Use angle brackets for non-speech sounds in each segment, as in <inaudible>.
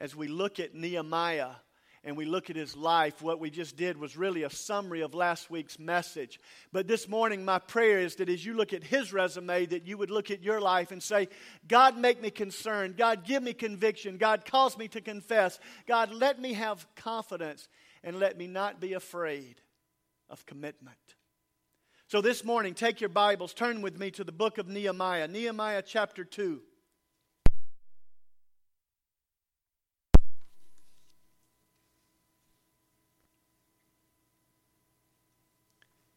as we look at Nehemiah and we look at his life, what we just did was really a summary of last week's message. But this morning, my prayer is that as you look at his resume, that you would look at your life and say, God, make me concerned. God, give me conviction. God, cause me to confess. God, let me have confidence and let me not be afraid of commitment. So this morning, take your Bibles, turn with me to the book of Nehemiah, Nehemiah chapter 2.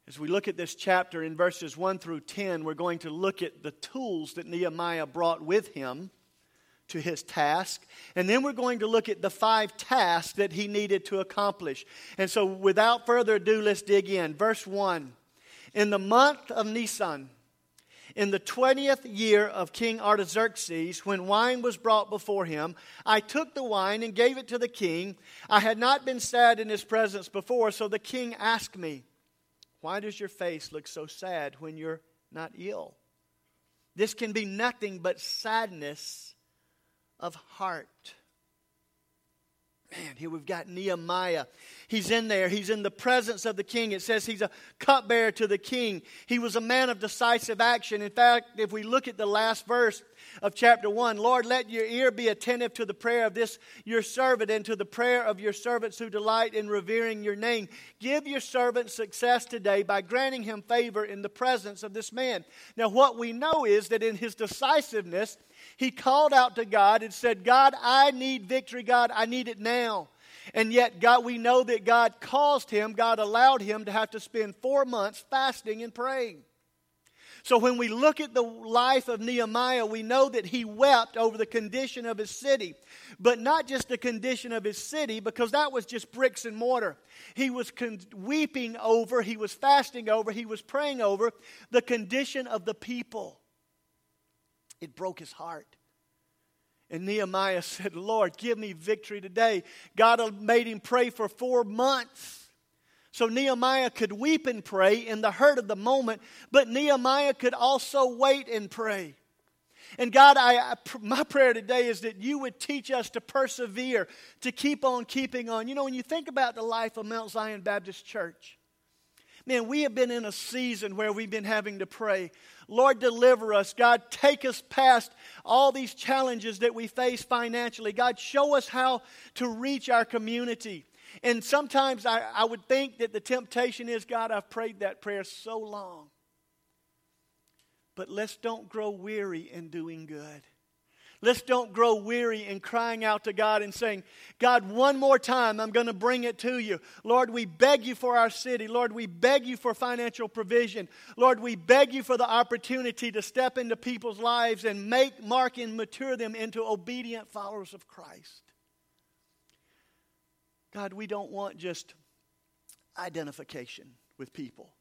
As we look at this chapter in verses 1 through 10, we're going to look at the tools that Nehemiah brought with him to his task. And then we're going to look at the five tasks that he needed to accomplish. And so, without further ado, let's dig in. Verse 1 In the month of Nisan, in the twentieth year of King Artaxerxes, when wine was brought before him, I took the wine and gave it to the king. I had not been sad in his presence before, so the king asked me, why does your face look so sad when you're not ill? This can be nothing but sadness of heart. Man, here we've got Nehemiah. He's in there. He's in the presence of the king. It says he's a cupbearer to the king. He was a man of decisive action. In fact, if we look at the last verse of chapter 1, Lord, let your ear be attentive to the prayer of this your servant and to the prayer of your servants who delight in revering your name. Give your servant success today by granting him favor in the presence of this man. Now, what we know is that in his decisiveness, he called out to God and said, God, I need victory. God, I need it now. And yet, God, we know that God caused him, God allowed him to have to spend four months fasting and praying. So when we look at the life of Nehemiah, we know that he wept over the condition of his city. But not just the condition of his city, because that was just bricks and mortar. He was con- weeping over, he was fasting over, he was praying over the condition of the people. It broke his heart. And Nehemiah <laughs> said, Lord, give me victory today. God made him pray for four months. So Nehemiah could weep and pray in the hurt of the moment, but Nehemiah could also wait and pray. And God, I, my prayer today is that you would teach us to persevere, to keep on keeping on. You know, when you think about the life of Mount Zion Baptist Church, man, we have been in a season where we've been having to pray. Lord, deliver us. God, take us past all these challenges that we face financially. God, show us how to reach our community. And sometimes I, I would think that the temptation is God, I've prayed that prayer so long. But let's don't grow weary in doing good. Let's don't grow weary in crying out to God and saying, God, one more time, I'm going to bring it to you. Lord, we beg you for our city. Lord, we beg you for financial provision. Lord, we beg you for the opportunity to step into people's lives and make, mark, and mature them into obedient followers of Christ. God, we don't want just identification with people.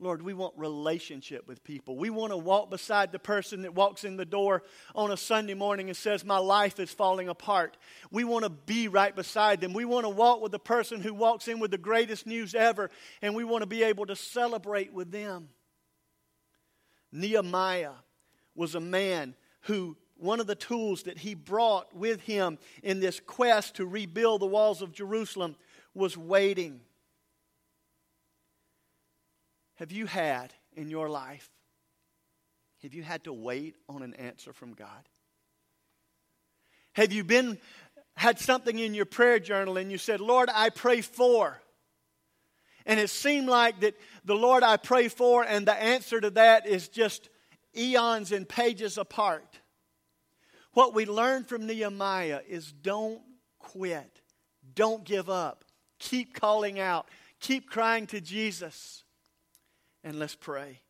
Lord, we want relationship with people. We want to walk beside the person that walks in the door on a Sunday morning and says, My life is falling apart. We want to be right beside them. We want to walk with the person who walks in with the greatest news ever, and we want to be able to celebrate with them. Nehemiah was a man who one of the tools that he brought with him in this quest to rebuild the walls of Jerusalem was waiting. Have you had in your life, have you had to wait on an answer from God? Have you been had something in your prayer journal and you said, Lord, I pray for. And it seemed like that the Lord I pray for and the answer to that is just eons and pages apart. What we learn from Nehemiah is don't quit, don't give up, keep calling out, keep crying to Jesus, and let's pray.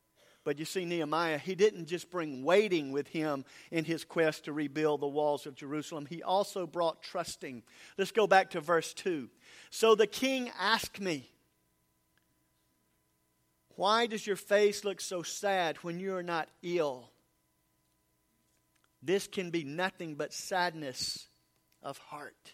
But you see, Nehemiah, he didn't just bring waiting with him in his quest to rebuild the walls of Jerusalem. He also brought trusting. Let's go back to verse 2. So the king asked me, Why does your face look so sad when you are not ill? This can be nothing but sadness of heart.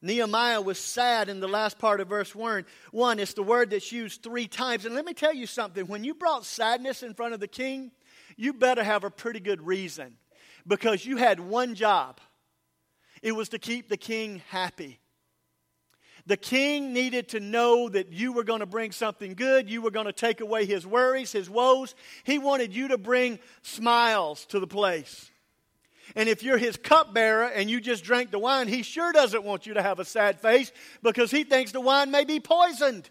Nehemiah was sad in the last part of verse 1. One, it's the word that's used three times. And let me tell you something when you brought sadness in front of the king, you better have a pretty good reason because you had one job. it was to keep the king happy. The king needed to know that you were going to bring something good. You were going to take away his worries, his woes. He wanted you to bring smiles to the place. And if you're his cupbearer and you just drank the wine, he sure doesn't want you to have a sad face because he thinks the wine may be poisoned.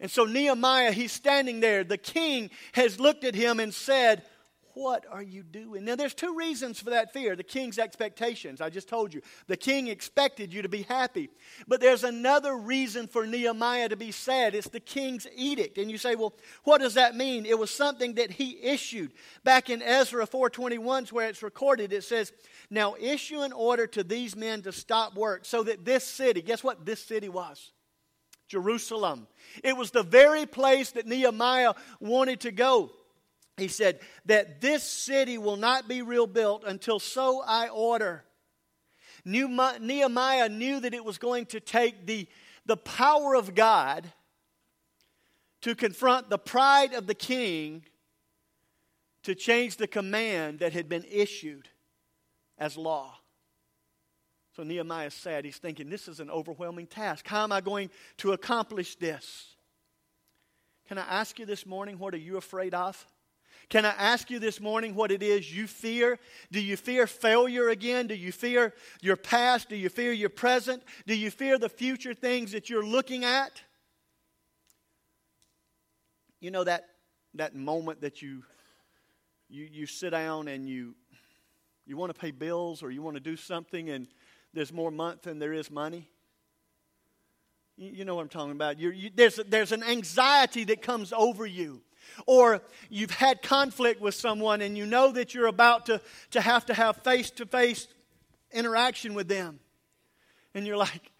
And so Nehemiah, he's standing there. The king has looked at him and said, what are you doing? Now, there's two reasons for that fear the king's expectations. I just told you. The king expected you to be happy. But there's another reason for Nehemiah to be sad. It's the king's edict. And you say, well, what does that mean? It was something that he issued. Back in Ezra 421, where it's recorded, it says, Now issue an order to these men to stop work so that this city, guess what this city was? Jerusalem. It was the very place that Nehemiah wanted to go he said, that this city will not be rebuilt until so I order. Nehemiah knew that it was going to take the, the power of God to confront the pride of the king to change the command that had been issued as law. So Nehemiah said, he's thinking, this is an overwhelming task. How am I going to accomplish this? Can I ask you this morning, what are you afraid of? Can I ask you this morning what it is you fear? Do you fear failure again? Do you fear your past? Do you fear your present? Do you fear the future things that you're looking at? You know that, that moment that you, you, you sit down and you, you want to pay bills or you want to do something and there's more month than there is money? You, know what I'm talking about. You, there's, there's an anxiety that comes over you. Or you've had conflict with someone and you know that you're about to, to have to have face to face interaction with them. And you're like,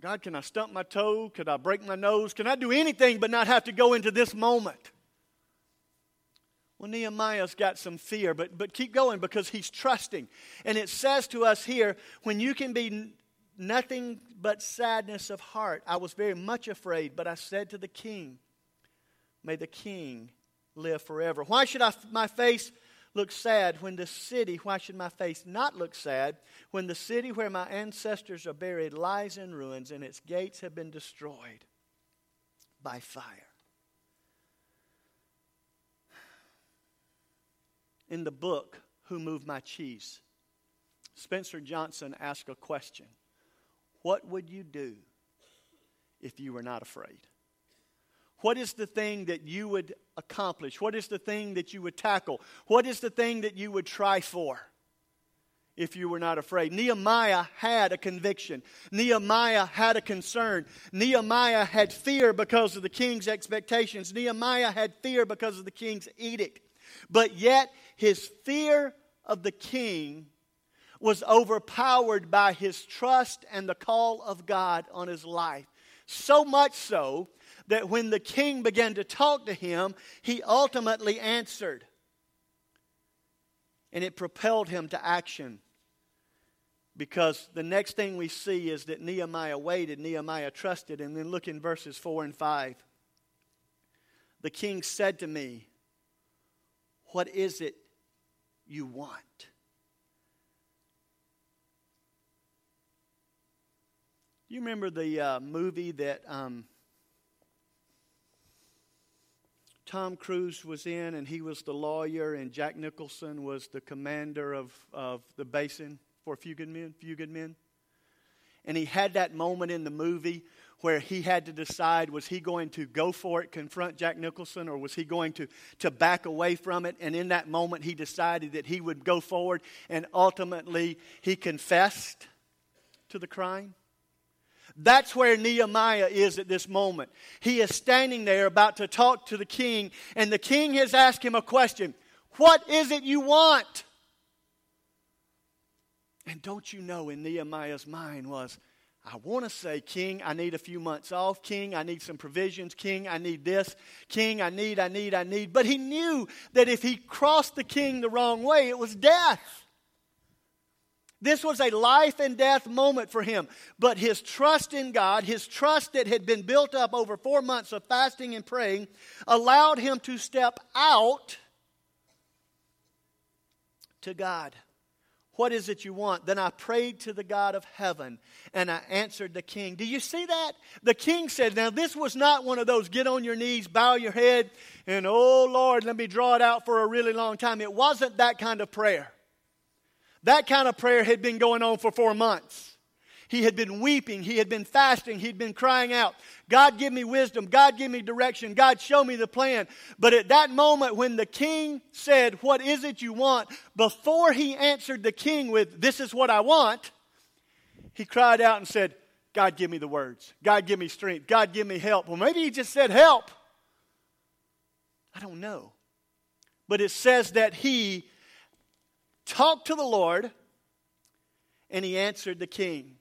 God, can I stump my toe? Could I break my nose? Can I do anything but not have to go into this moment? Well, Nehemiah's got some fear, but, but keep going because he's trusting. And it says to us here when you can be nothing but sadness of heart, I was very much afraid, but I said to the king, May the king live forever. Why should I, my face look sad when the city, why should my face not look sad when the city where my ancestors are buried lies in ruins and its gates have been destroyed by fire? In the book, Who Moved My Cheese, Spencer Johnson asked a question What would you do if you were not afraid? What is the thing that you would accomplish? What is the thing that you would tackle? What is the thing that you would try for if you were not afraid? Nehemiah had a conviction. Nehemiah had a concern. Nehemiah had fear because of the king's expectations. Nehemiah had fear because of the king's edict. But yet, his fear of the king was overpowered by his trust and the call of God on his life. So much so that when the king began to talk to him, he ultimately answered. And it propelled him to action. Because the next thing we see is that Nehemiah waited, Nehemiah trusted, and then look in verses 4 and 5. The king said to me, What is it you want? You remember the uh, movie that um, Tom Cruise was in, and he was the lawyer, and Jack Nicholson was the commander of, of the basin for a few good men. Few good men. And he had that moment in the movie where he had to decide was he going to go for it, confront Jack Nicholson, or was he going to, to back away from it? And in that moment, he decided that he would go forward, and ultimately, he confessed to the crime. That's where Nehemiah is at this moment. He is standing there about to talk to the king, and the king has asked him a question What is it you want? And don't you know, in Nehemiah's mind was, I want to say, King, I need a few months off. King, I need some provisions. King, I need this. King, I need, I need, I need. But he knew that if he crossed the king the wrong way, it was death. This was a life and death moment for him. But his trust in God, his trust that had been built up over four months of fasting and praying, allowed him to step out to God. What is it you want? Then I prayed to the God of heaven and I answered the king. Do you see that? The king said, Now, this was not one of those get on your knees, bow your head, and oh Lord, let me draw it out for a really long time. It wasn't that kind of prayer. That kind of prayer had been going on for four months. He had been weeping. He had been fasting. He'd been crying out, God, give me wisdom. God, give me direction. God, show me the plan. But at that moment, when the king said, What is it you want? before he answered the king with, This is what I want, he cried out and said, God, give me the words. God, give me strength. God, give me help. Well, maybe he just said help. I don't know. But it says that he talked to the Lord and he answered the king.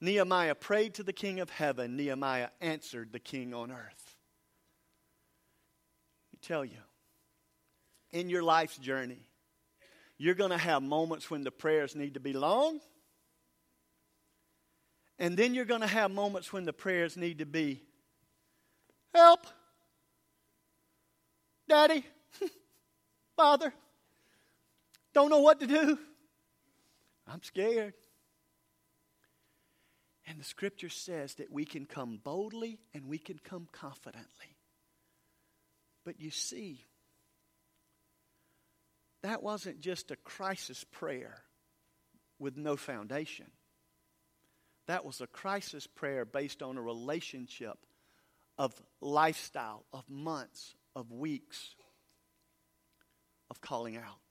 Nehemiah prayed to the king of heaven. Nehemiah answered the king on earth. I tell you, in your life's journey, you're going to have moments when the prayers need to be long. And then you're going to have moments when the prayers need to be help, daddy, <laughs> father, don't know what to do. I'm scared. And the scripture says that we can come boldly and we can come confidently. But you see, that wasn't just a crisis prayer with no foundation. That was a crisis prayer based on a relationship of lifestyle, of months, of weeks, of calling out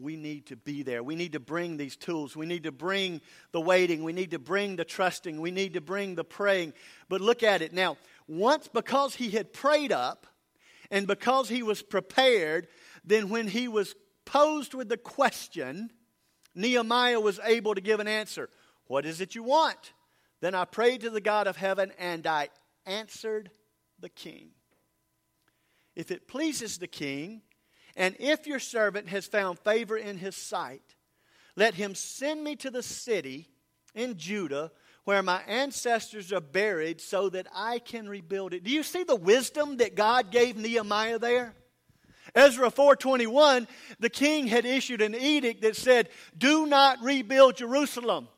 we need to be there. We need to bring these tools. We need to bring the waiting. We need to bring the trusting. We need to bring the praying. But look at it now. Once, because he had prayed up and because he was prepared, then when he was posed with the question, Nehemiah was able to give an answer. What is it you want? Then I prayed to the God of heaven and I answered the king. If it pleases the king, and if your servant has found favor in his sight, let him send me to the city in Judah where my ancestors are buried so that I can rebuild it. Do you see the wisdom that God gave Nehemiah there? Ezra 4:21 the king had issued an edict that said do not rebuild Jerusalem.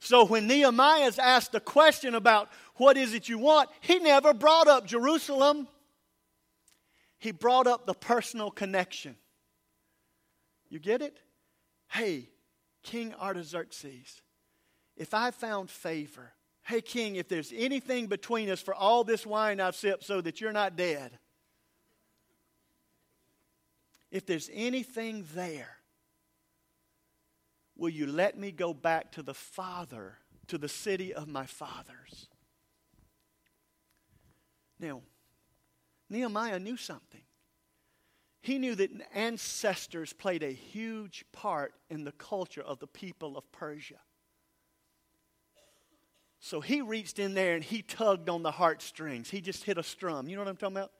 So when Nehemiah's asked the question about what is it you want, he never brought up Jerusalem he brought up the personal connection. You get it? Hey, King Artaxerxes, if I found favor, hey, King, if there's anything between us for all this wine I've sipped so that you're not dead, if there's anything there, will you let me go back to the Father, to the city of my fathers? Now, Nehemiah knew something. He knew that ancestors played a huge part in the culture of the people of Persia. So he reached in there and he tugged on the heartstrings. He just hit a strum. You know what I'm talking about?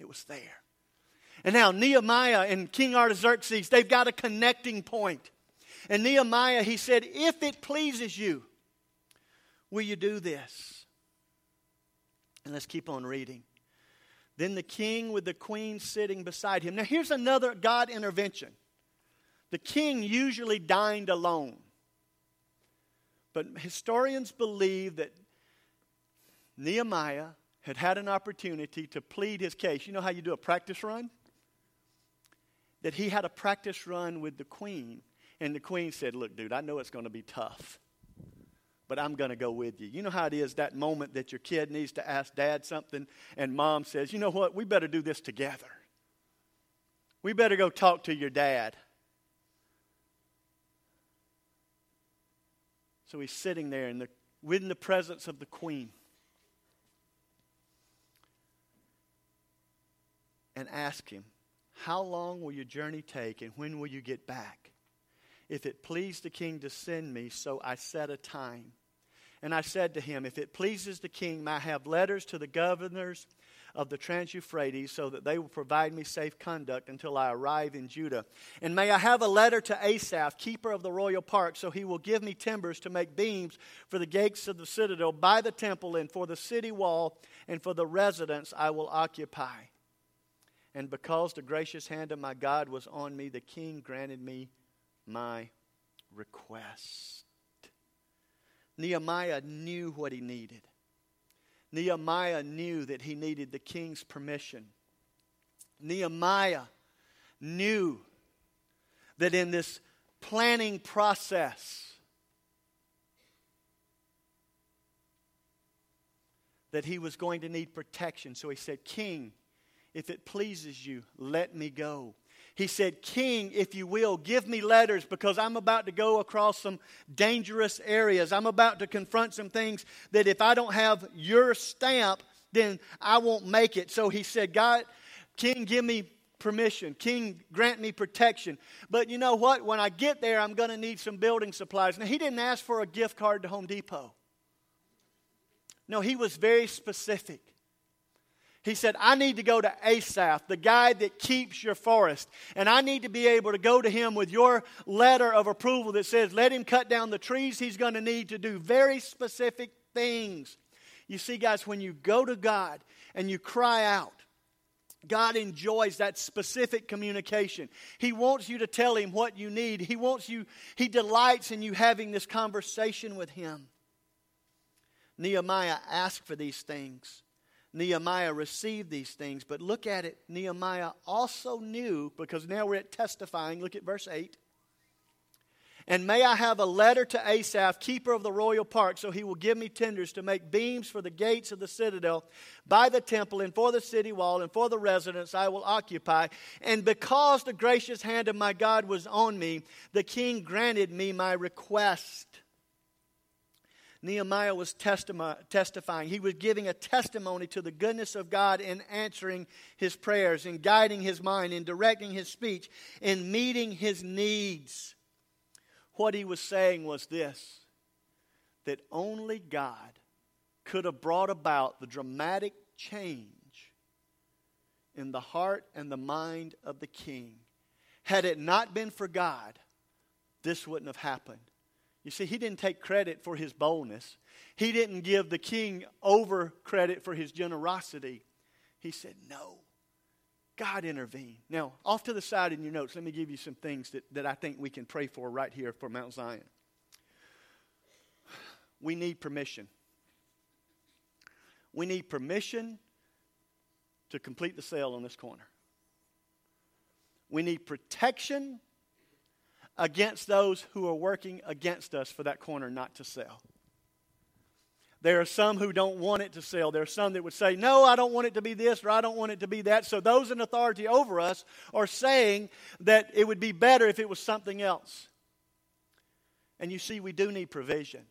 It was there. And now Nehemiah and King Artaxerxes, they've got a connecting point. And Nehemiah, he said, If it pleases you, will you do this? And let's keep on reading. Then the king with the queen sitting beside him. Now, here's another God intervention. The king usually dined alone. But historians believe that Nehemiah had had an opportunity to plead his case. You know how you do a practice run? That he had a practice run with the queen. And the queen said, Look, dude, I know it's going to be tough but I'm going to go with you. You know how it is that moment that your kid needs to ask dad something, and mom says, You know what? We better do this together. We better go talk to your dad. So he's sitting there in the, the presence of the queen. And ask him, How long will your journey take, and when will you get back? If it please the king to send me, so I set a time. And I said to him, If it pleases the king, may I have letters to the governors of the Trans Euphrates so that they will provide me safe conduct until I arrive in Judah. And may I have a letter to Asaph, keeper of the royal park, so he will give me timbers to make beams for the gates of the citadel by the temple and for the city wall and for the residence I will occupy. And because the gracious hand of my God was on me, the king granted me my request. Nehemiah knew what he needed. Nehemiah knew that he needed the king's permission. Nehemiah knew that in this planning process, that he was going to need protection. So he said, King, if it pleases you, let me go. He said, King, if you will, give me letters because I'm about to go across some dangerous areas. I'm about to confront some things that if I don't have your stamp, then I won't make it. So he said, God, King, give me permission. King, grant me protection. But you know what? When I get there, I'm going to need some building supplies. Now, he didn't ask for a gift card to Home Depot. No, he was very specific. He said, I need to go to Asaph, the guy that keeps your forest, and I need to be able to go to him with your letter of approval that says, let him cut down the trees he's going to need to do very specific things. You see, guys, when you go to God and you cry out, God enjoys that specific communication. He wants you to tell him what you need. He wants you, he delights in you having this conversation with him. Nehemiah asked for these things. Nehemiah received these things. But look at it. Nehemiah also knew, because now we're at testifying. Look at verse 8. And may I have a letter to Asaph, keeper of the royal park, so he will give me tenders to make beams for the gates of the citadel, by the temple, and for the city wall, and for the residence I will occupy. And because the gracious hand of my God was on me, the king granted me my request. Nehemiah was testifying. He was giving a testimony to the goodness of God in answering his prayers, in guiding his mind, in directing his speech, in meeting his needs. What he was saying was this that only God could have brought about the dramatic change in the heart and the mind of the king. Had it not been for God, this wouldn't have happened. You see, he didn't take credit for his boldness. He didn't give the king over credit for his generosity. He said, No. God intervened. Now, off to the side in your notes, let me give you some things that, that I think we can pray for right here for Mount Zion. We need permission. We need permission to complete the sale on this corner. We need protection against those who are working against us for that corner not to sell. There are some who don't want it to sell. There are some that would say, No, I don't want it to be this or I don't want it to be that. So those in authority over us are saying that it would be better if it was something else. And you see, we do need provision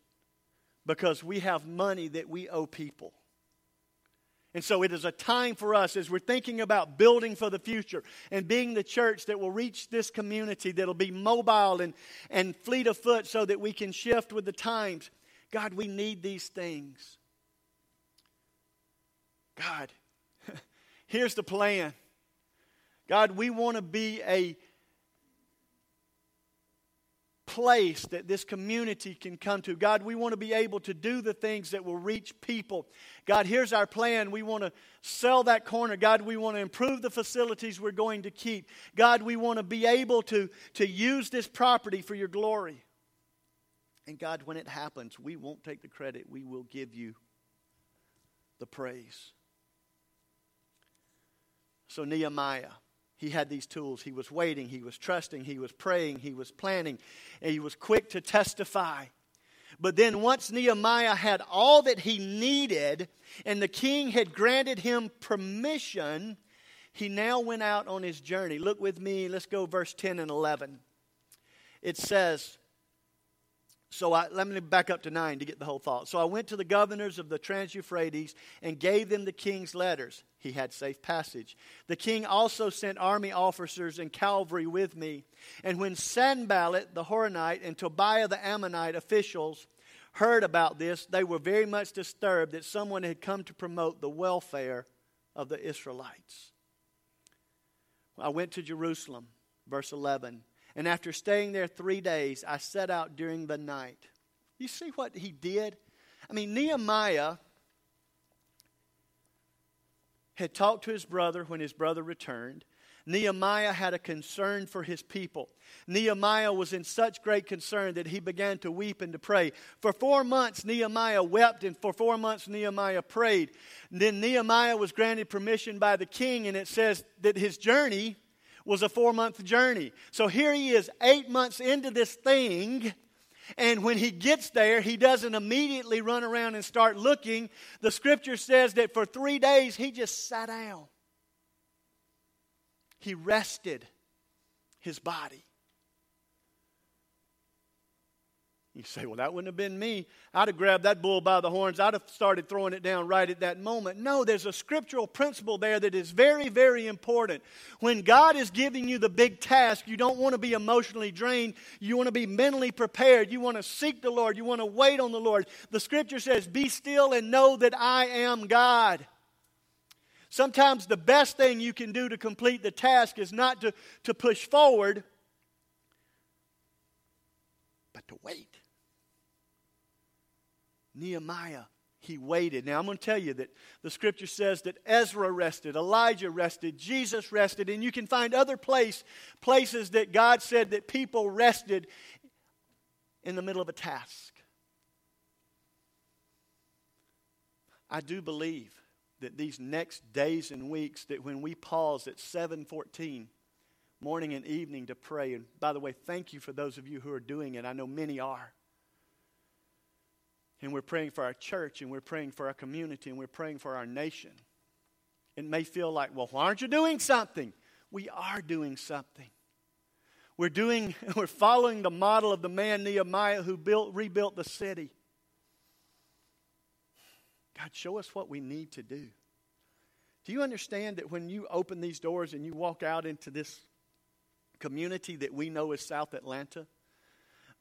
because we have money that we owe people. And so it is a time for us as we're thinking about building for the future and being the church that will reach this community, that'll be mobile and, and fleet of foot so that we can shift with the times. God, we need these things. God, <laughs> here's the plan. God, we want to be a place that this community can come to. God, we want to be able to do the things that will reach people. God, here's our plan. We want to sell that corner. God, we want to improve the facilities we're going to keep. God, we want to be able to, to use this property for your glory. And God, when it happens, we won't take the credit, we will give you the praise. So, Nehemiah he had these tools. He was waiting, he was trusting, he was praying, he was planning, and he was quick to testify. But then, once Nehemiah had all that he needed and the king had granted him permission, he now went out on his journey. Look with me, let's go verse 10 and 11. It says, so I, let me back up to 9 to get the whole thought. So I went to the governors of the Trans Euphrates and gave them the king's letters. He had safe passage. The king also sent army officers and cavalry with me. And when Sanballat the Horonite and Tobiah the Ammonite officials heard about this, they were very much disturbed that someone had come to promote the welfare of the Israelites. I went to Jerusalem, verse 11. And after staying there three days, I set out during the night. You see what he did? I mean, Nehemiah had talked to his brother when his brother returned. Nehemiah had a concern for his people. Nehemiah was in such great concern that he began to weep and to pray. For four months, Nehemiah wept, and for four months, Nehemiah prayed. Then Nehemiah was granted permission by the king, and it says that his journey was a four month journey. So here he is, eight months into this thing. And when he gets there, he doesn't immediately run around and start looking. The scripture says that for three days he just sat down he rested his body. You say, well, that wouldn't have been me. I'd have grabbed that bull by the horns. I'd have started throwing it down right at that moment. No, there's a scriptural principle there that is very, very important. When God is giving you the big task, you don't want to be emotionally drained. You want to be mentally prepared. You want to seek the Lord. You want to wait on the Lord. The scripture says, Be still and know that I am God. Sometimes the best thing you can do to complete the task is not to, to push forward, but to wait. Nehemiah, he waited. Now, I'm going to tell you that the scripture says that Ezra rested, Elijah rested, Jesus rested, and you can find other place, places that God said that people rested in the middle of a task. I do believe that these next days and weeks that when we pause at 7:14 morning and evening to pray and by the way thank you for those of you who are doing it I know many are and we're praying for our church and we're praying for our community and we're praying for our nation. It may feel like well why aren't you doing something? We are doing something. We're doing <laughs> we're following the model of the man Nehemiah who built rebuilt the city. God, show us what we need to do. Do you understand that when you open these doors and you walk out into this community that we know as South Atlanta,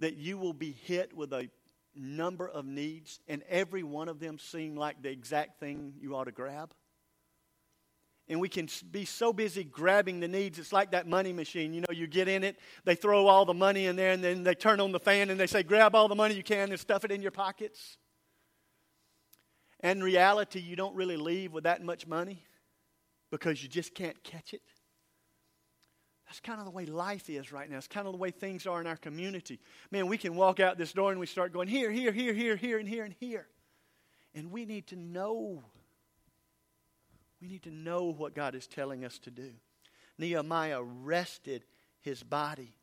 that you will be hit with a number of needs, and every one of them seem like the exact thing you ought to grab? and we can be so busy grabbing the needs. It's like that money machine. You know, you get in it, they throw all the money in there, and then they turn on the fan and they say, grab all the money you can and stuff it in your pockets. And reality, you don't really leave with that much money because you just can't catch it. That's kind of the way life is right now. It's kind of the way things are in our community. Man, we can walk out this door and we start going here, here, here, here, here, and here, and here. And we need to know. We need to know what God is telling us to do. Nehemiah rested his body.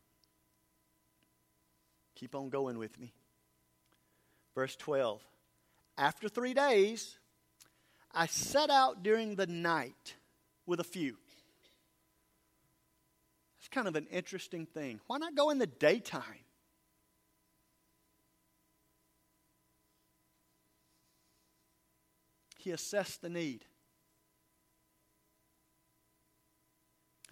Keep on going with me. Verse 12. After three days, I set out during the night with a few. Kind of an interesting thing. Why not go in the daytime? He assessed the need.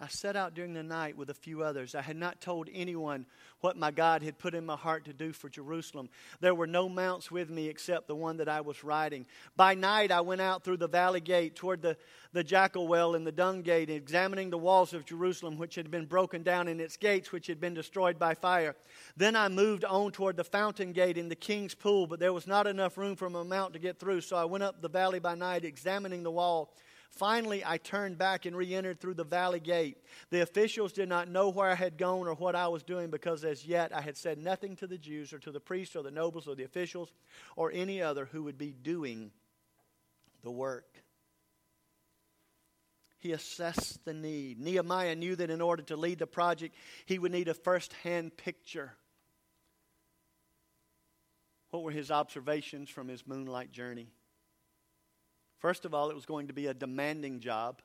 I set out during the night with a few others. I had not told anyone what my God had put in my heart to do for Jerusalem. There were no mounts with me except the one that I was riding. By night, I went out through the valley gate toward the, the jackal well and the dung gate, examining the walls of Jerusalem, which had been broken down, and its gates, which had been destroyed by fire. Then I moved on toward the fountain gate in the king's pool, but there was not enough room for my mount to get through, so I went up the valley by night, examining the wall. Finally, I turned back and re entered through the valley gate. The officials did not know where I had gone or what I was doing because as yet I had said nothing to the Jews or to the priests or the nobles or the officials or any other who would be doing the work. He assessed the need. Nehemiah knew that in order to lead the project, he would need a first hand picture. What were his observations from his moonlight journey? First of all, it was going to be a demanding job.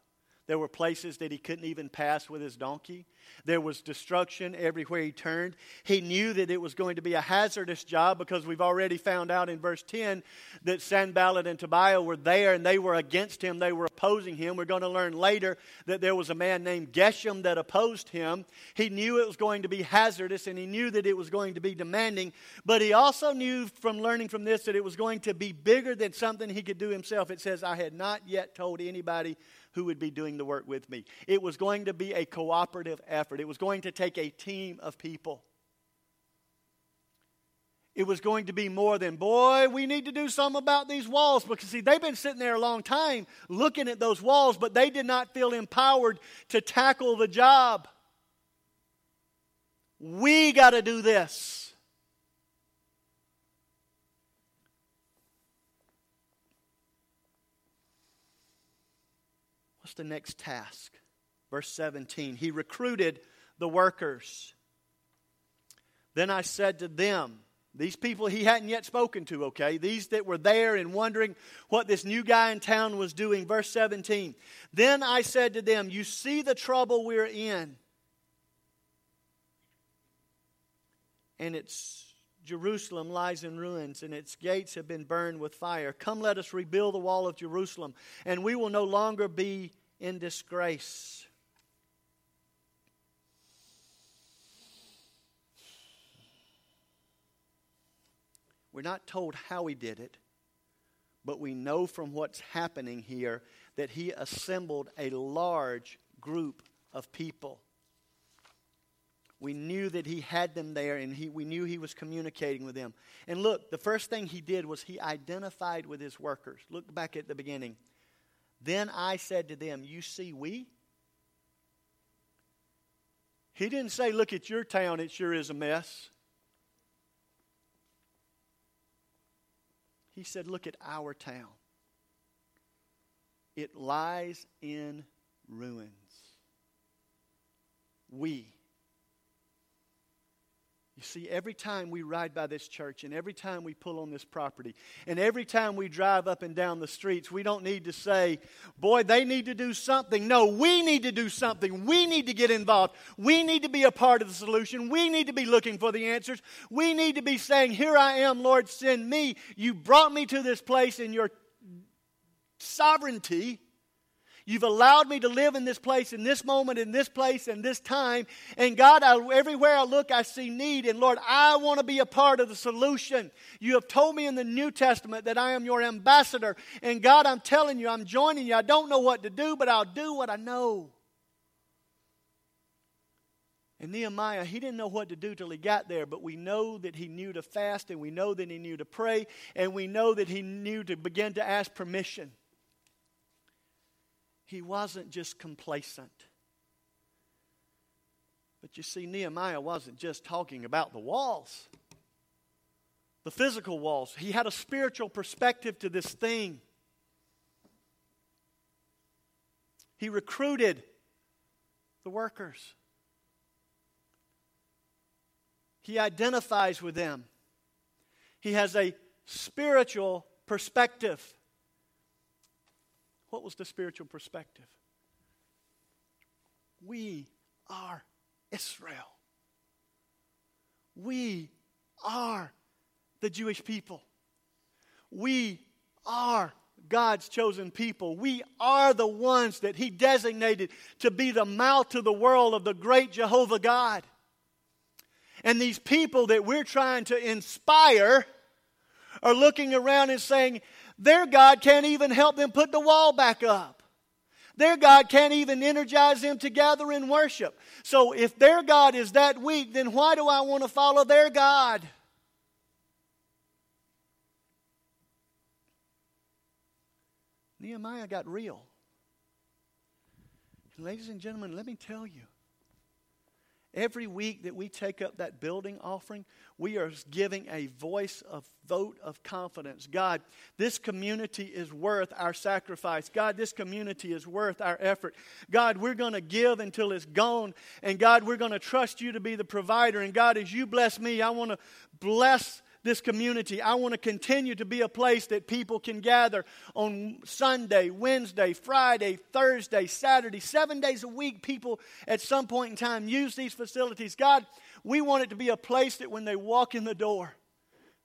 There were places that he couldn't even pass with his donkey. There was destruction everywhere he turned. He knew that it was going to be a hazardous job because we've already found out in verse 10 that Sanballat and Tobiah were there and they were against him. They were opposing him. We're going to learn later that there was a man named Geshem that opposed him. He knew it was going to be hazardous and he knew that it was going to be demanding. But he also knew from learning from this that it was going to be bigger than something he could do himself. It says, I had not yet told anybody who would be doing the work with me. It was going to be a cooperative effort, it was going to take a team of people. it was going to be more than, boy, we need to do something about these walls. Because, see, they've been sitting there a long time looking at those walls, but they did not feel empowered to tackle the job. We got to do this. What's the next task? Verse 17. He recruited the workers. Then I said to them, these people he hadn't yet spoken to, okay? These that were there and wondering what this new guy in town was doing. Verse 17. Then I said to them, You see the trouble we're in. And its Jerusalem lies in ruins, and its gates have been burned with fire. Come, let us rebuild the wall of Jerusalem, and we will no longer be in disgrace. We're not told how he did it, but we know from what's happening here that he assembled a large group of people. We knew that he had them there and he, we knew he was communicating with them. And look, the first thing he did was he identified with his workers. Look back at the beginning. Then I said to them, You see, we? He didn't say, Look at your town, it sure is a mess. He said, Look at our town. It lies in ruins. We. You see, every time we ride by this church and every time we pull on this property and every time we drive up and down the streets, we don't need to say, boy, they need to do something. No, we need to do something. We need to get involved. We need to be a part of the solution. We need to be looking for the answers. We need to be saying, Here I am, Lord, send me. You brought me to this place in your sovereignty. You've allowed me to live in this place, in this moment, in this place, in this time. And God, I, everywhere I look, I see need. And Lord, I want to be a part of the solution. You have told me in the New Testament that I am your ambassador. And God, I'm telling you, I'm joining you. I don't know what to do, but I'll do what I know. And Nehemiah, he didn't know what to do till he got there, but we know that he knew to fast, and we know that he knew to pray, and we know that he knew to begin to ask permission he wasn't just complacent. But you see, Nehemiah wasn't just talking about the walls, the physical walls. He had a spiritual perspective to this thing. He recruited the workers, he identifies with them. He has a spiritual perspective. What was the spiritual perspective? We are Israel. We are the Jewish people. We are God's chosen people. We are the ones that He designated to be the mouth to the world of the great Jehovah God. And these people that we're trying to inspire are looking around and saying, their God can't even help them put the wall back up. Their God can't even energize them to gather in worship. So if their God is that weak, then why do I want to follow their God? Nehemiah got real. Ladies and gentlemen, let me tell you Every week that we take up that building offering, we are giving a voice of vote of confidence. God, this community is worth our sacrifice. God, this community is worth our effort. God, we're going to give until it's gone. And God, we're going to trust you to be the provider. And God, as you bless me, I want to bless this community. I want to continue to be a place that people can gather on Sunday, Wednesday, Friday, Thursday, Saturday, seven days a week. People at some point in time use these facilities. God, we want it to be a place that when they walk in the door,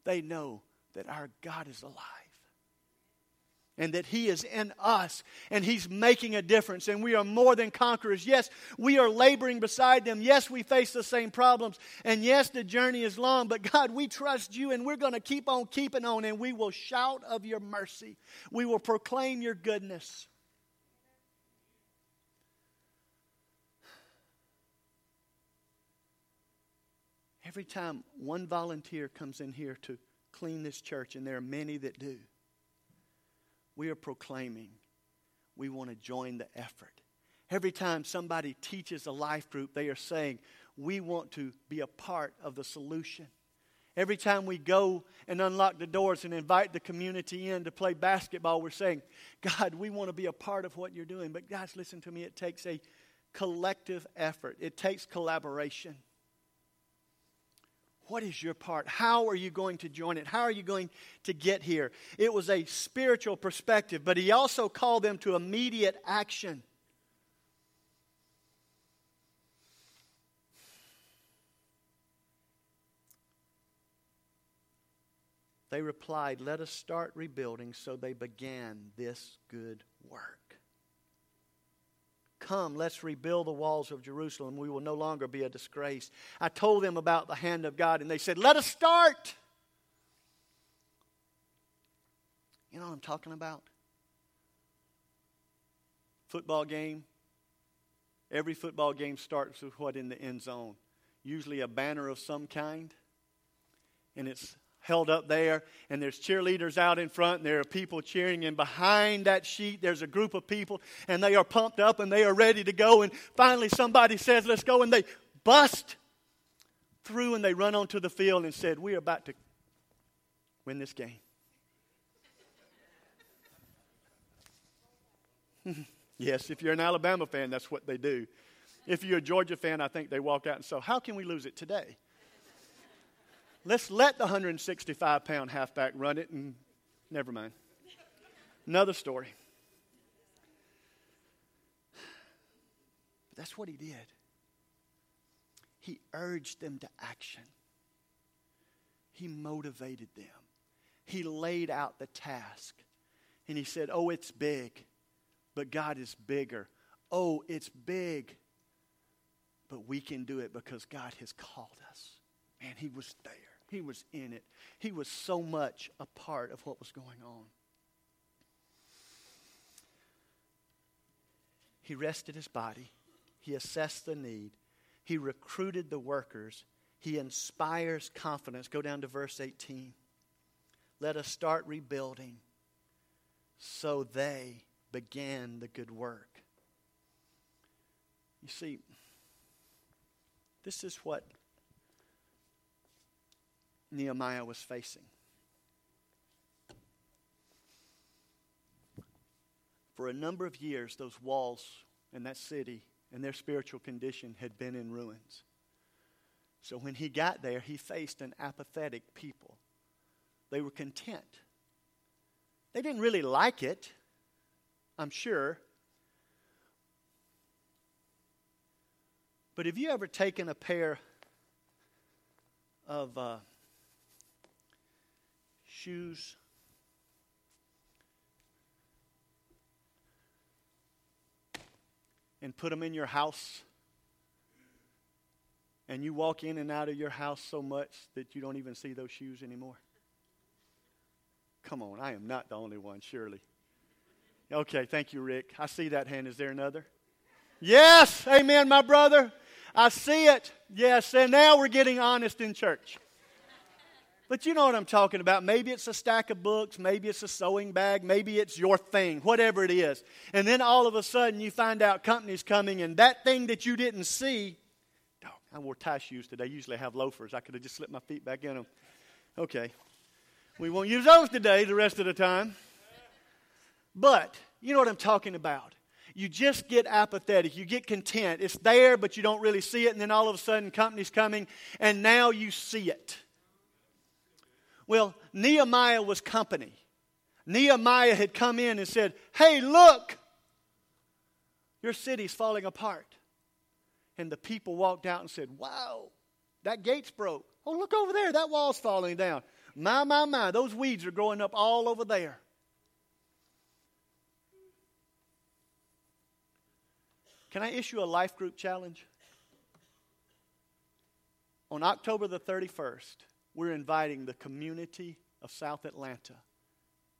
they know that our God is alive and that He is in us and He's making a difference and we are more than conquerors. Yes, we are laboring beside them. Yes, we face the same problems. And yes, the journey is long, but God, we trust you and we're going to keep on keeping on and we will shout of your mercy. We will proclaim your goodness. Every time one volunteer comes in here to clean this church, and there are many that do, we are proclaiming we want to join the effort. Every time somebody teaches a life group, they are saying, we want to be a part of the solution. Every time we go and unlock the doors and invite the community in to play basketball, we're saying, God, we want to be a part of what you're doing. But, guys, listen to me. It takes a collective effort, it takes collaboration. What is your part? How are you going to join it? How are you going to get here? It was a spiritual perspective, but he also called them to immediate action. They replied, Let us start rebuilding. So they began this good work. Come, let's rebuild the walls of Jerusalem. We will no longer be a disgrace. I told them about the hand of God, and they said, Let us start. You know what I'm talking about? Football game. Every football game starts with what in the end zone? Usually a banner of some kind. And it's held up there, and there's cheerleaders out in front, and there are people cheering, and behind that sheet, there's a group of people, and they are pumped up and they are ready to go. And finally, somebody says, Let's go, and they bust through and they run onto the field and said, We are about to win this game. <laughs> yes, if you're an Alabama fan, that's what they do. If you're a Georgia fan, I think they walk out and say, How can we lose it today? Let's let the 165 pound halfback run it and never mind. Another story. But that's what he did. He urged them to action, he motivated them, he laid out the task. And he said, Oh, it's big, but God is bigger. Oh, it's big, but we can do it because God has called us. Man, he was there. He was in it. He was so much a part of what was going on. He rested his body. He assessed the need. He recruited the workers. He inspires confidence. Go down to verse 18. Let us start rebuilding. So they began the good work. You see, this is what Nehemiah was facing. For a number of years, those walls and that city and their spiritual condition had been in ruins. So when he got there, he faced an apathetic people. They were content. They didn't really like it, I'm sure. But have you ever taken a pair of uh, shoes. And put them in your house. And you walk in and out of your house so much that you don't even see those shoes anymore. Come on, I am not the only one, surely. Okay, thank you, Rick. I see that hand. Is there another? Yes, amen, my brother. I see it. Yes, and now we're getting honest in church. But you know what I'm talking about. Maybe it's a stack of books, maybe it's a sewing bag, maybe it's your thing, whatever it is. And then all of a sudden you find out company's coming and that thing that you didn't see. Oh, I wore tie shoes today. I usually have loafers. I could have just slipped my feet back in them. Okay. We won't use those today the rest of the time. But you know what I'm talking about. You just get apathetic. You get content. It's there, but you don't really see it. And then all of a sudden, company's coming, and now you see it. Well, Nehemiah was company. Nehemiah had come in and said, Hey, look, your city's falling apart. And the people walked out and said, Wow, that gate's broke. Oh, look over there, that wall's falling down. My, my, my, those weeds are growing up all over there. Can I issue a life group challenge? On October the 31st, we're inviting the community of South Atlanta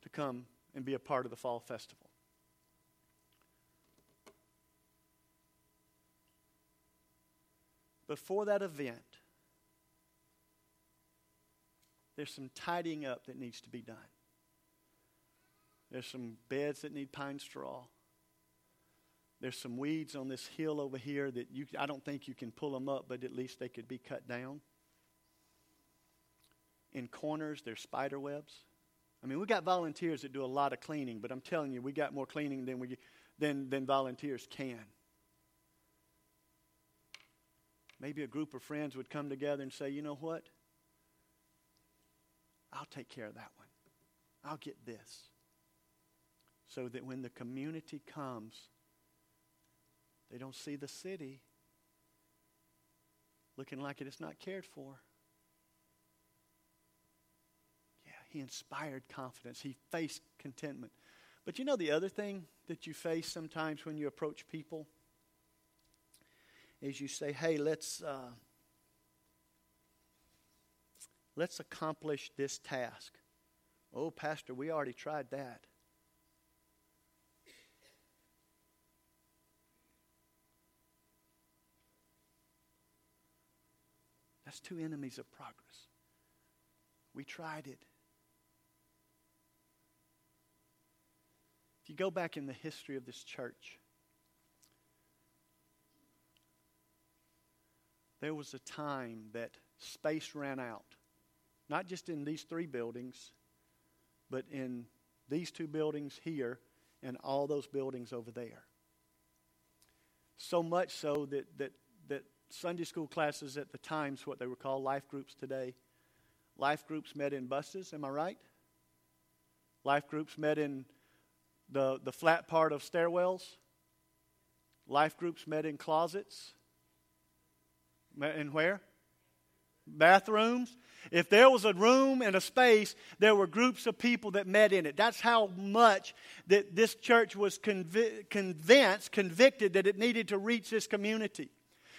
to come and be a part of the Fall Festival. Before that event, there's some tidying up that needs to be done. There's some beds that need pine straw. There's some weeds on this hill over here that you, I don't think you can pull them up, but at least they could be cut down. In corners, there's spider webs. I mean, we got volunteers that do a lot of cleaning, but I'm telling you, we got more cleaning than, we, than, than volunteers can. Maybe a group of friends would come together and say, you know what? I'll take care of that one. I'll get this. So that when the community comes, they don't see the city looking like it is not cared for. Yeah, he inspired confidence. He faced contentment. But you know the other thing that you face sometimes when you approach people? is you say, hey, let's, uh, let's accomplish this task. Oh, Pastor, we already tried that. That's two enemies of progress. We tried it. If you go back in the history of this church, there was a time that space ran out. Not just in these three buildings, but in these two buildings here and all those buildings over there. So much so that, that, that Sunday school classes at the times, what they were called life groups today, life groups met in buses, am I right? Life groups met in the, the flat part of stairwells. Life groups met in closets. And where? Bathrooms. If there was a room and a space, there were groups of people that met in it. That's how much that this church was conv- convinced, convicted that it needed to reach this community.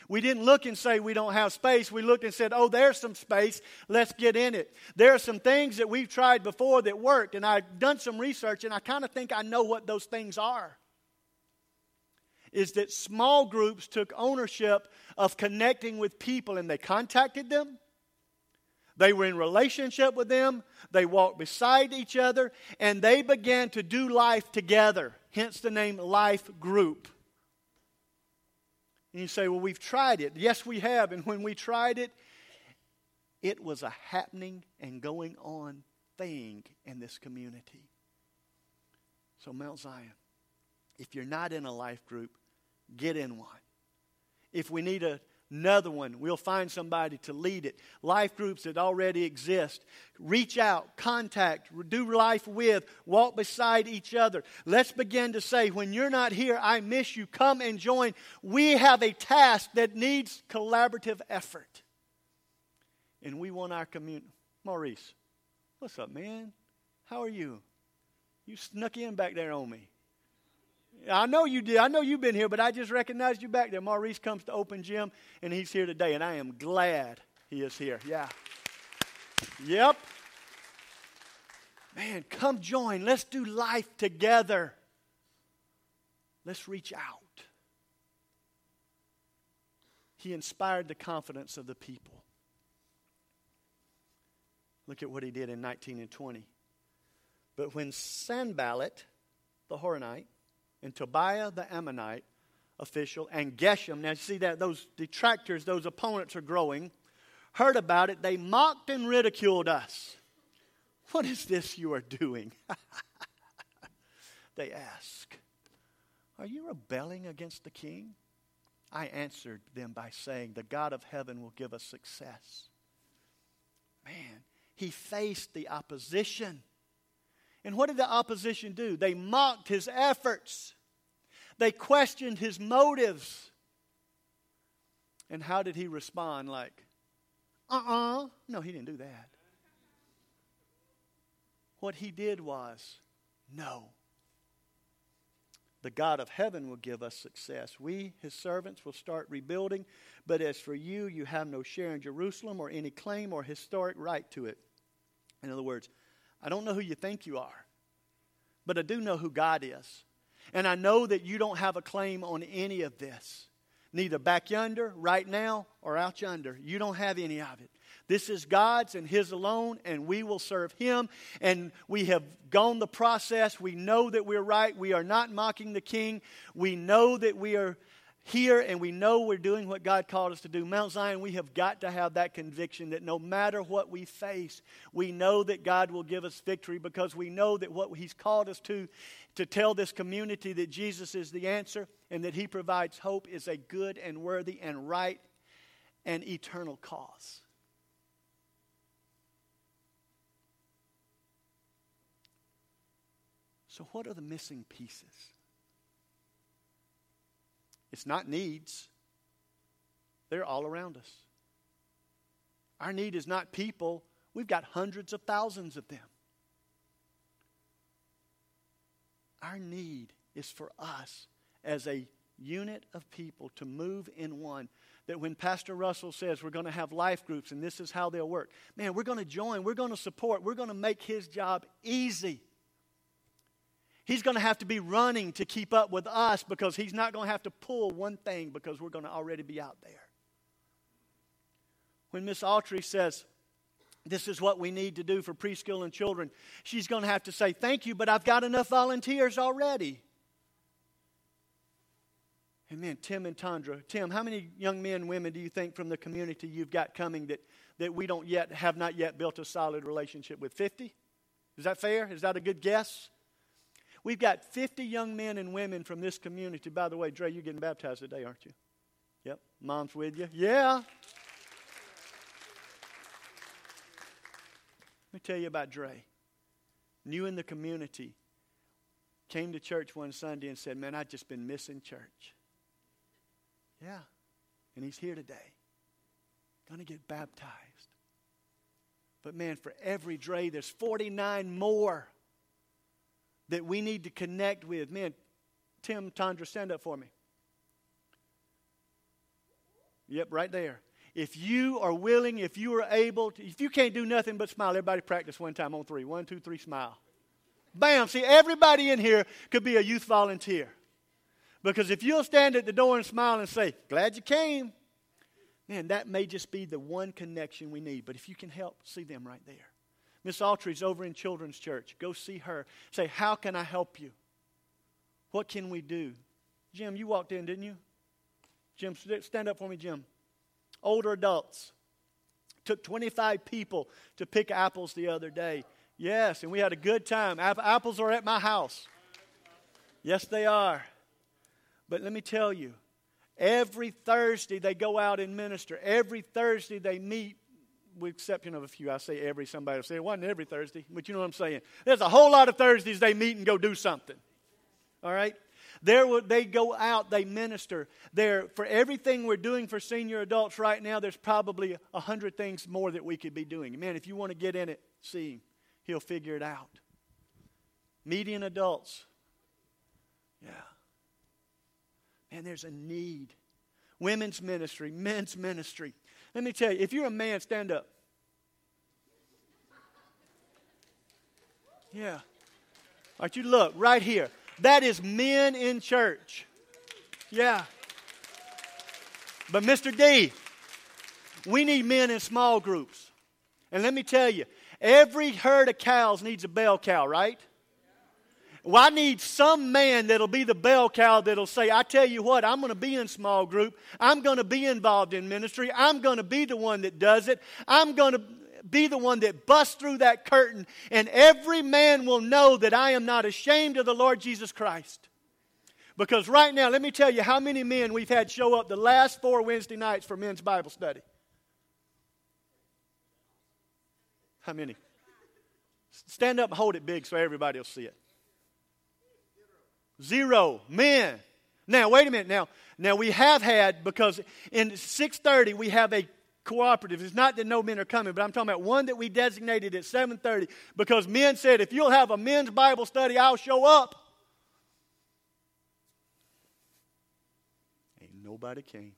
We didn't look and say we don't have space. We looked and said, oh, there's some space. Let's get in it. There are some things that we've tried before that worked, and I've done some research, and I kind of think I know what those things are is that small groups took ownership of connecting with people and they contacted them. They were in relationship with them. They walked beside each other and they began to do life together. Hence the name Life Group. And you say, well, we've tried it. Yes, we have. And when we tried it, it was a happening and going on thing in this community. So, Mount Zion, if you're not in a life group, get in one. If we need a, another one, we'll find somebody to lead it. Life groups that already exist. Reach out, contact, do life with, walk beside each other. Let's begin to say, when you're not here, I miss you. Come and join. We have a task that needs collaborative effort. And we want our community. Maurice, what's up, man? How are you? You snuck in back there on me. I know you did. I know you've been here, but I just recognized you back there. Maurice comes to Open Gym, and he's here today, and I am glad he is here. Yeah. Yep. Man, come join. Let's do life together. Let's reach out. He inspired the confidence of the people. Look at what he did in 19 and 20. But when Sanballat, the Horonite, and Tobiah the Ammonite official and Geshem, now you see that those detractors, those opponents are growing, heard about it. They mocked and ridiculed us. What is this you are doing? <laughs> they ask, Are you rebelling against the king? I answered them by saying, The God of heaven will give us success. Man, he faced the opposition. And what did the opposition do? They mocked his efforts, they questioned his motives. And how did he respond? Like, uh uh-uh. uh No, he didn't do that. What he did was, no. The God of heaven will give us success. We, his servants, will start rebuilding. But as for you, you have no share in Jerusalem or any claim or historic right to it. In other words, I don't know who you think you are, but I do know who God is. And I know that you don't have a claim on any of this, neither back yonder, right now, or out yonder. You don't have any of it. This is God's and His alone, and we will serve Him. And we have gone the process. We know that we're right. We are not mocking the King. We know that we are here and we know we're doing what God called us to do. Mount Zion, we have got to have that conviction that no matter what we face, we know that God will give us victory because we know that what He's called us to, to tell this community that Jesus is the answer and that He provides hope, is a good and worthy and right and eternal cause. So, what are the missing pieces? It's not needs, they're all around us. Our need is not people, we've got hundreds of thousands of them. Our need is for us as a unit of people to move in one. That when Pastor Russell says we're going to have life groups and this is how they'll work, man, we're going to join, we're going to support, we're going to make his job easy. He's going to have to be running to keep up with us because he's not going to have to pull one thing because we're going to already be out there. When Miss Autry says, this is what we need to do for preschool and children, she's going to have to say, Thank you, but I've got enough volunteers already. Amen. Tim and Tandra. Tim, how many young men and women do you think from the community you've got coming that, that we don't yet have not yet built a solid relationship with? 50? Is that fair? Is that a good guess? We've got 50 young men and women from this community. By the way, Dre, you're getting baptized today, aren't you? Yep. Mom's with you. Yeah. Let me tell you about Dre. New in the community. Came to church one Sunday and said, Man, I've just been missing church. Yeah. And he's here today. Going to get baptized. But man, for every Dre, there's 49 more that we need to connect with. Man, Tim Tondra, stand up for me. Yep, right there. If you are willing, if you are able, to, if you can't do nothing but smile, everybody practice one time on three. One, two, three, smile. Bam. See, everybody in here could be a youth volunteer. Because if you'll stand at the door and smile and say, Glad you came, man, that may just be the one connection we need. But if you can help, see them right there. Miss Autry's over in Children's Church. Go see her. Say, How can I help you? What can we do? Jim, you walked in, didn't you? Jim, stand up for me, Jim. Older adults. Took 25 people to pick apples the other day. Yes, and we had a good time. Apples are at my house. Yes, they are. But let me tell you, every Thursday they go out and minister. Every Thursday they meet with exception of a few. I say every, somebody will say it wasn't every Thursday, but you know what I'm saying. There's a whole lot of Thursdays they meet and go do something. All right? There they go out, they minister. There for everything we're doing for senior adults right now, there's probably a hundred things more that we could be doing. Man, if you want to get in it, see him. He'll figure it out. Median adults. Yeah. Man, there's a need. Women's ministry, men's ministry. Let me tell you, if you're a man, stand up. Yeah. All right, you look right here. That is men in church. Yeah. But Mr. D, we need men in small groups. And let me tell you, every herd of cows needs a bell cow, right? Well, I need some man that'll be the bell cow that'll say, I tell you what, I'm going to be in small group. I'm going to be involved in ministry. I'm going to be the one that does it. I'm going to be the one that busts through that curtain, and every man will know that I am not ashamed of the Lord Jesus Christ. Because right now, let me tell you how many men we've had show up the last four Wednesday nights for men's Bible study. How many? Stand up and hold it big so everybody will see it. Zero men. Now, wait a minute. Now, now we have had because in 6:30 we have a cooperative. It's not that no men are coming, but I'm talking about one that we designated at 7:30 because men said, "If you'll have a men's Bible study, I'll show up." Ain't nobody came.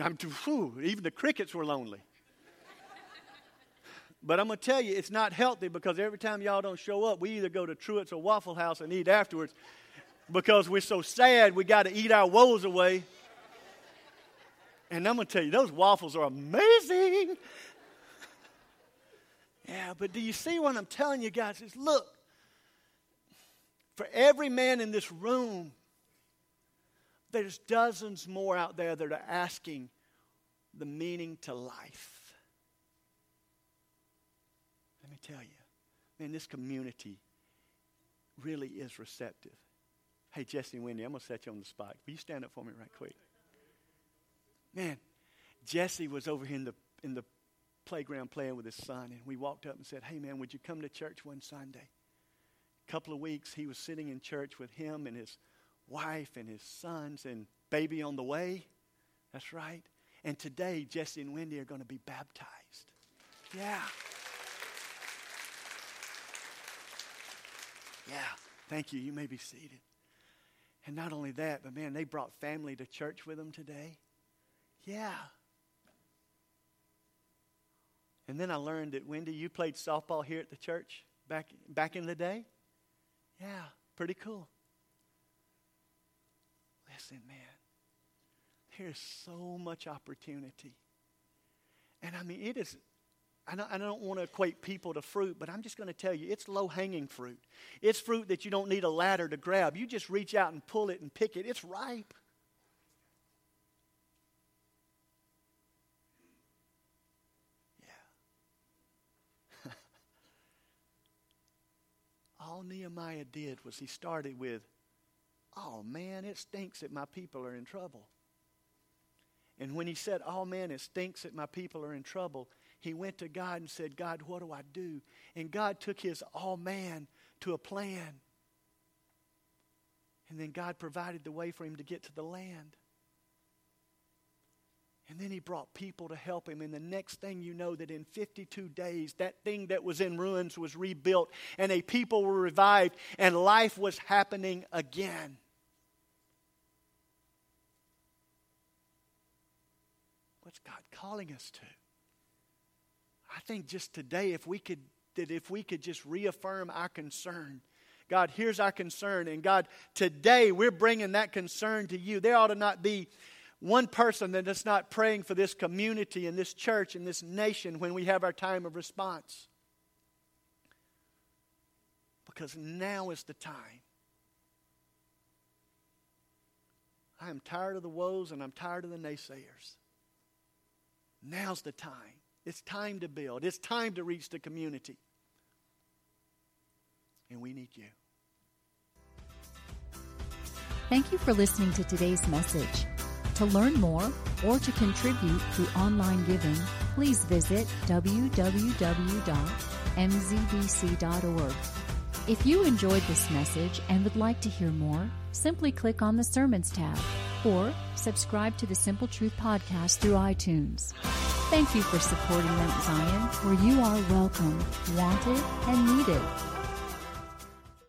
I'm too, whew, even the crickets were lonely. But I'm going to tell you, it's not healthy because every time y'all don't show up, we either go to Truett's or Waffle House and eat afterwards because we're so sad we got to eat our woes away. And I'm going to tell you, those waffles are amazing. <laughs> yeah, but do you see what I'm telling you guys? Is look, for every man in this room, there's dozens more out there that are asking the meaning to life. Let me tell you, man, this community really is receptive. Hey, Jesse and Wendy, I'm going to set you on the spot. Will you stand up for me right quick? Man, Jesse was over here in the, in the playground playing with his son, and we walked up and said, Hey, man, would you come to church one Sunday? A couple of weeks, he was sitting in church with him and his wife and his sons and baby on the way. That's right. And today, Jesse and Wendy are going to be baptized. Yeah. Yeah. Thank you. You may be seated. And not only that, but man, they brought family to church with them today. Yeah. And then I learned that Wendy, you played softball here at the church back back in the day. Yeah, pretty cool. Listen, man, there's so much opportunity. And I mean, it is, I don't, I don't want to equate people to fruit, but I'm just going to tell you, it's low hanging fruit. It's fruit that you don't need a ladder to grab. You just reach out and pull it and pick it, it's ripe. Yeah. <laughs> All Nehemiah did was he started with oh man, it stinks that my people are in trouble. And when he said, oh man, it stinks that my people are in trouble, he went to God and said, God, what do I do? And God took his all man to a plan. And then God provided the way for him to get to the land. And then he brought people to help him. And the next thing you know, that in 52 days, that thing that was in ruins was rebuilt, and a people were revived, and life was happening again. What's God calling us to? I think just today, if we could, that if we could just reaffirm our concern. God, here's our concern. And God, today we're bringing that concern to you. There ought to not be one person that is not praying for this community and this church and this nation when we have our time of response. Because now is the time. I am tired of the woes and I'm tired of the naysayers. Now's the time. It's time to build. It's time to reach the community. And we need you. Thank you for listening to today's message. To learn more or to contribute through online giving, please visit www.mzbc.org. If you enjoyed this message and would like to hear more, simply click on the Sermons tab or subscribe to the Simple Truth Podcast through iTunes. Thank you for supporting Mount Zion, where you are welcome, wanted, and needed.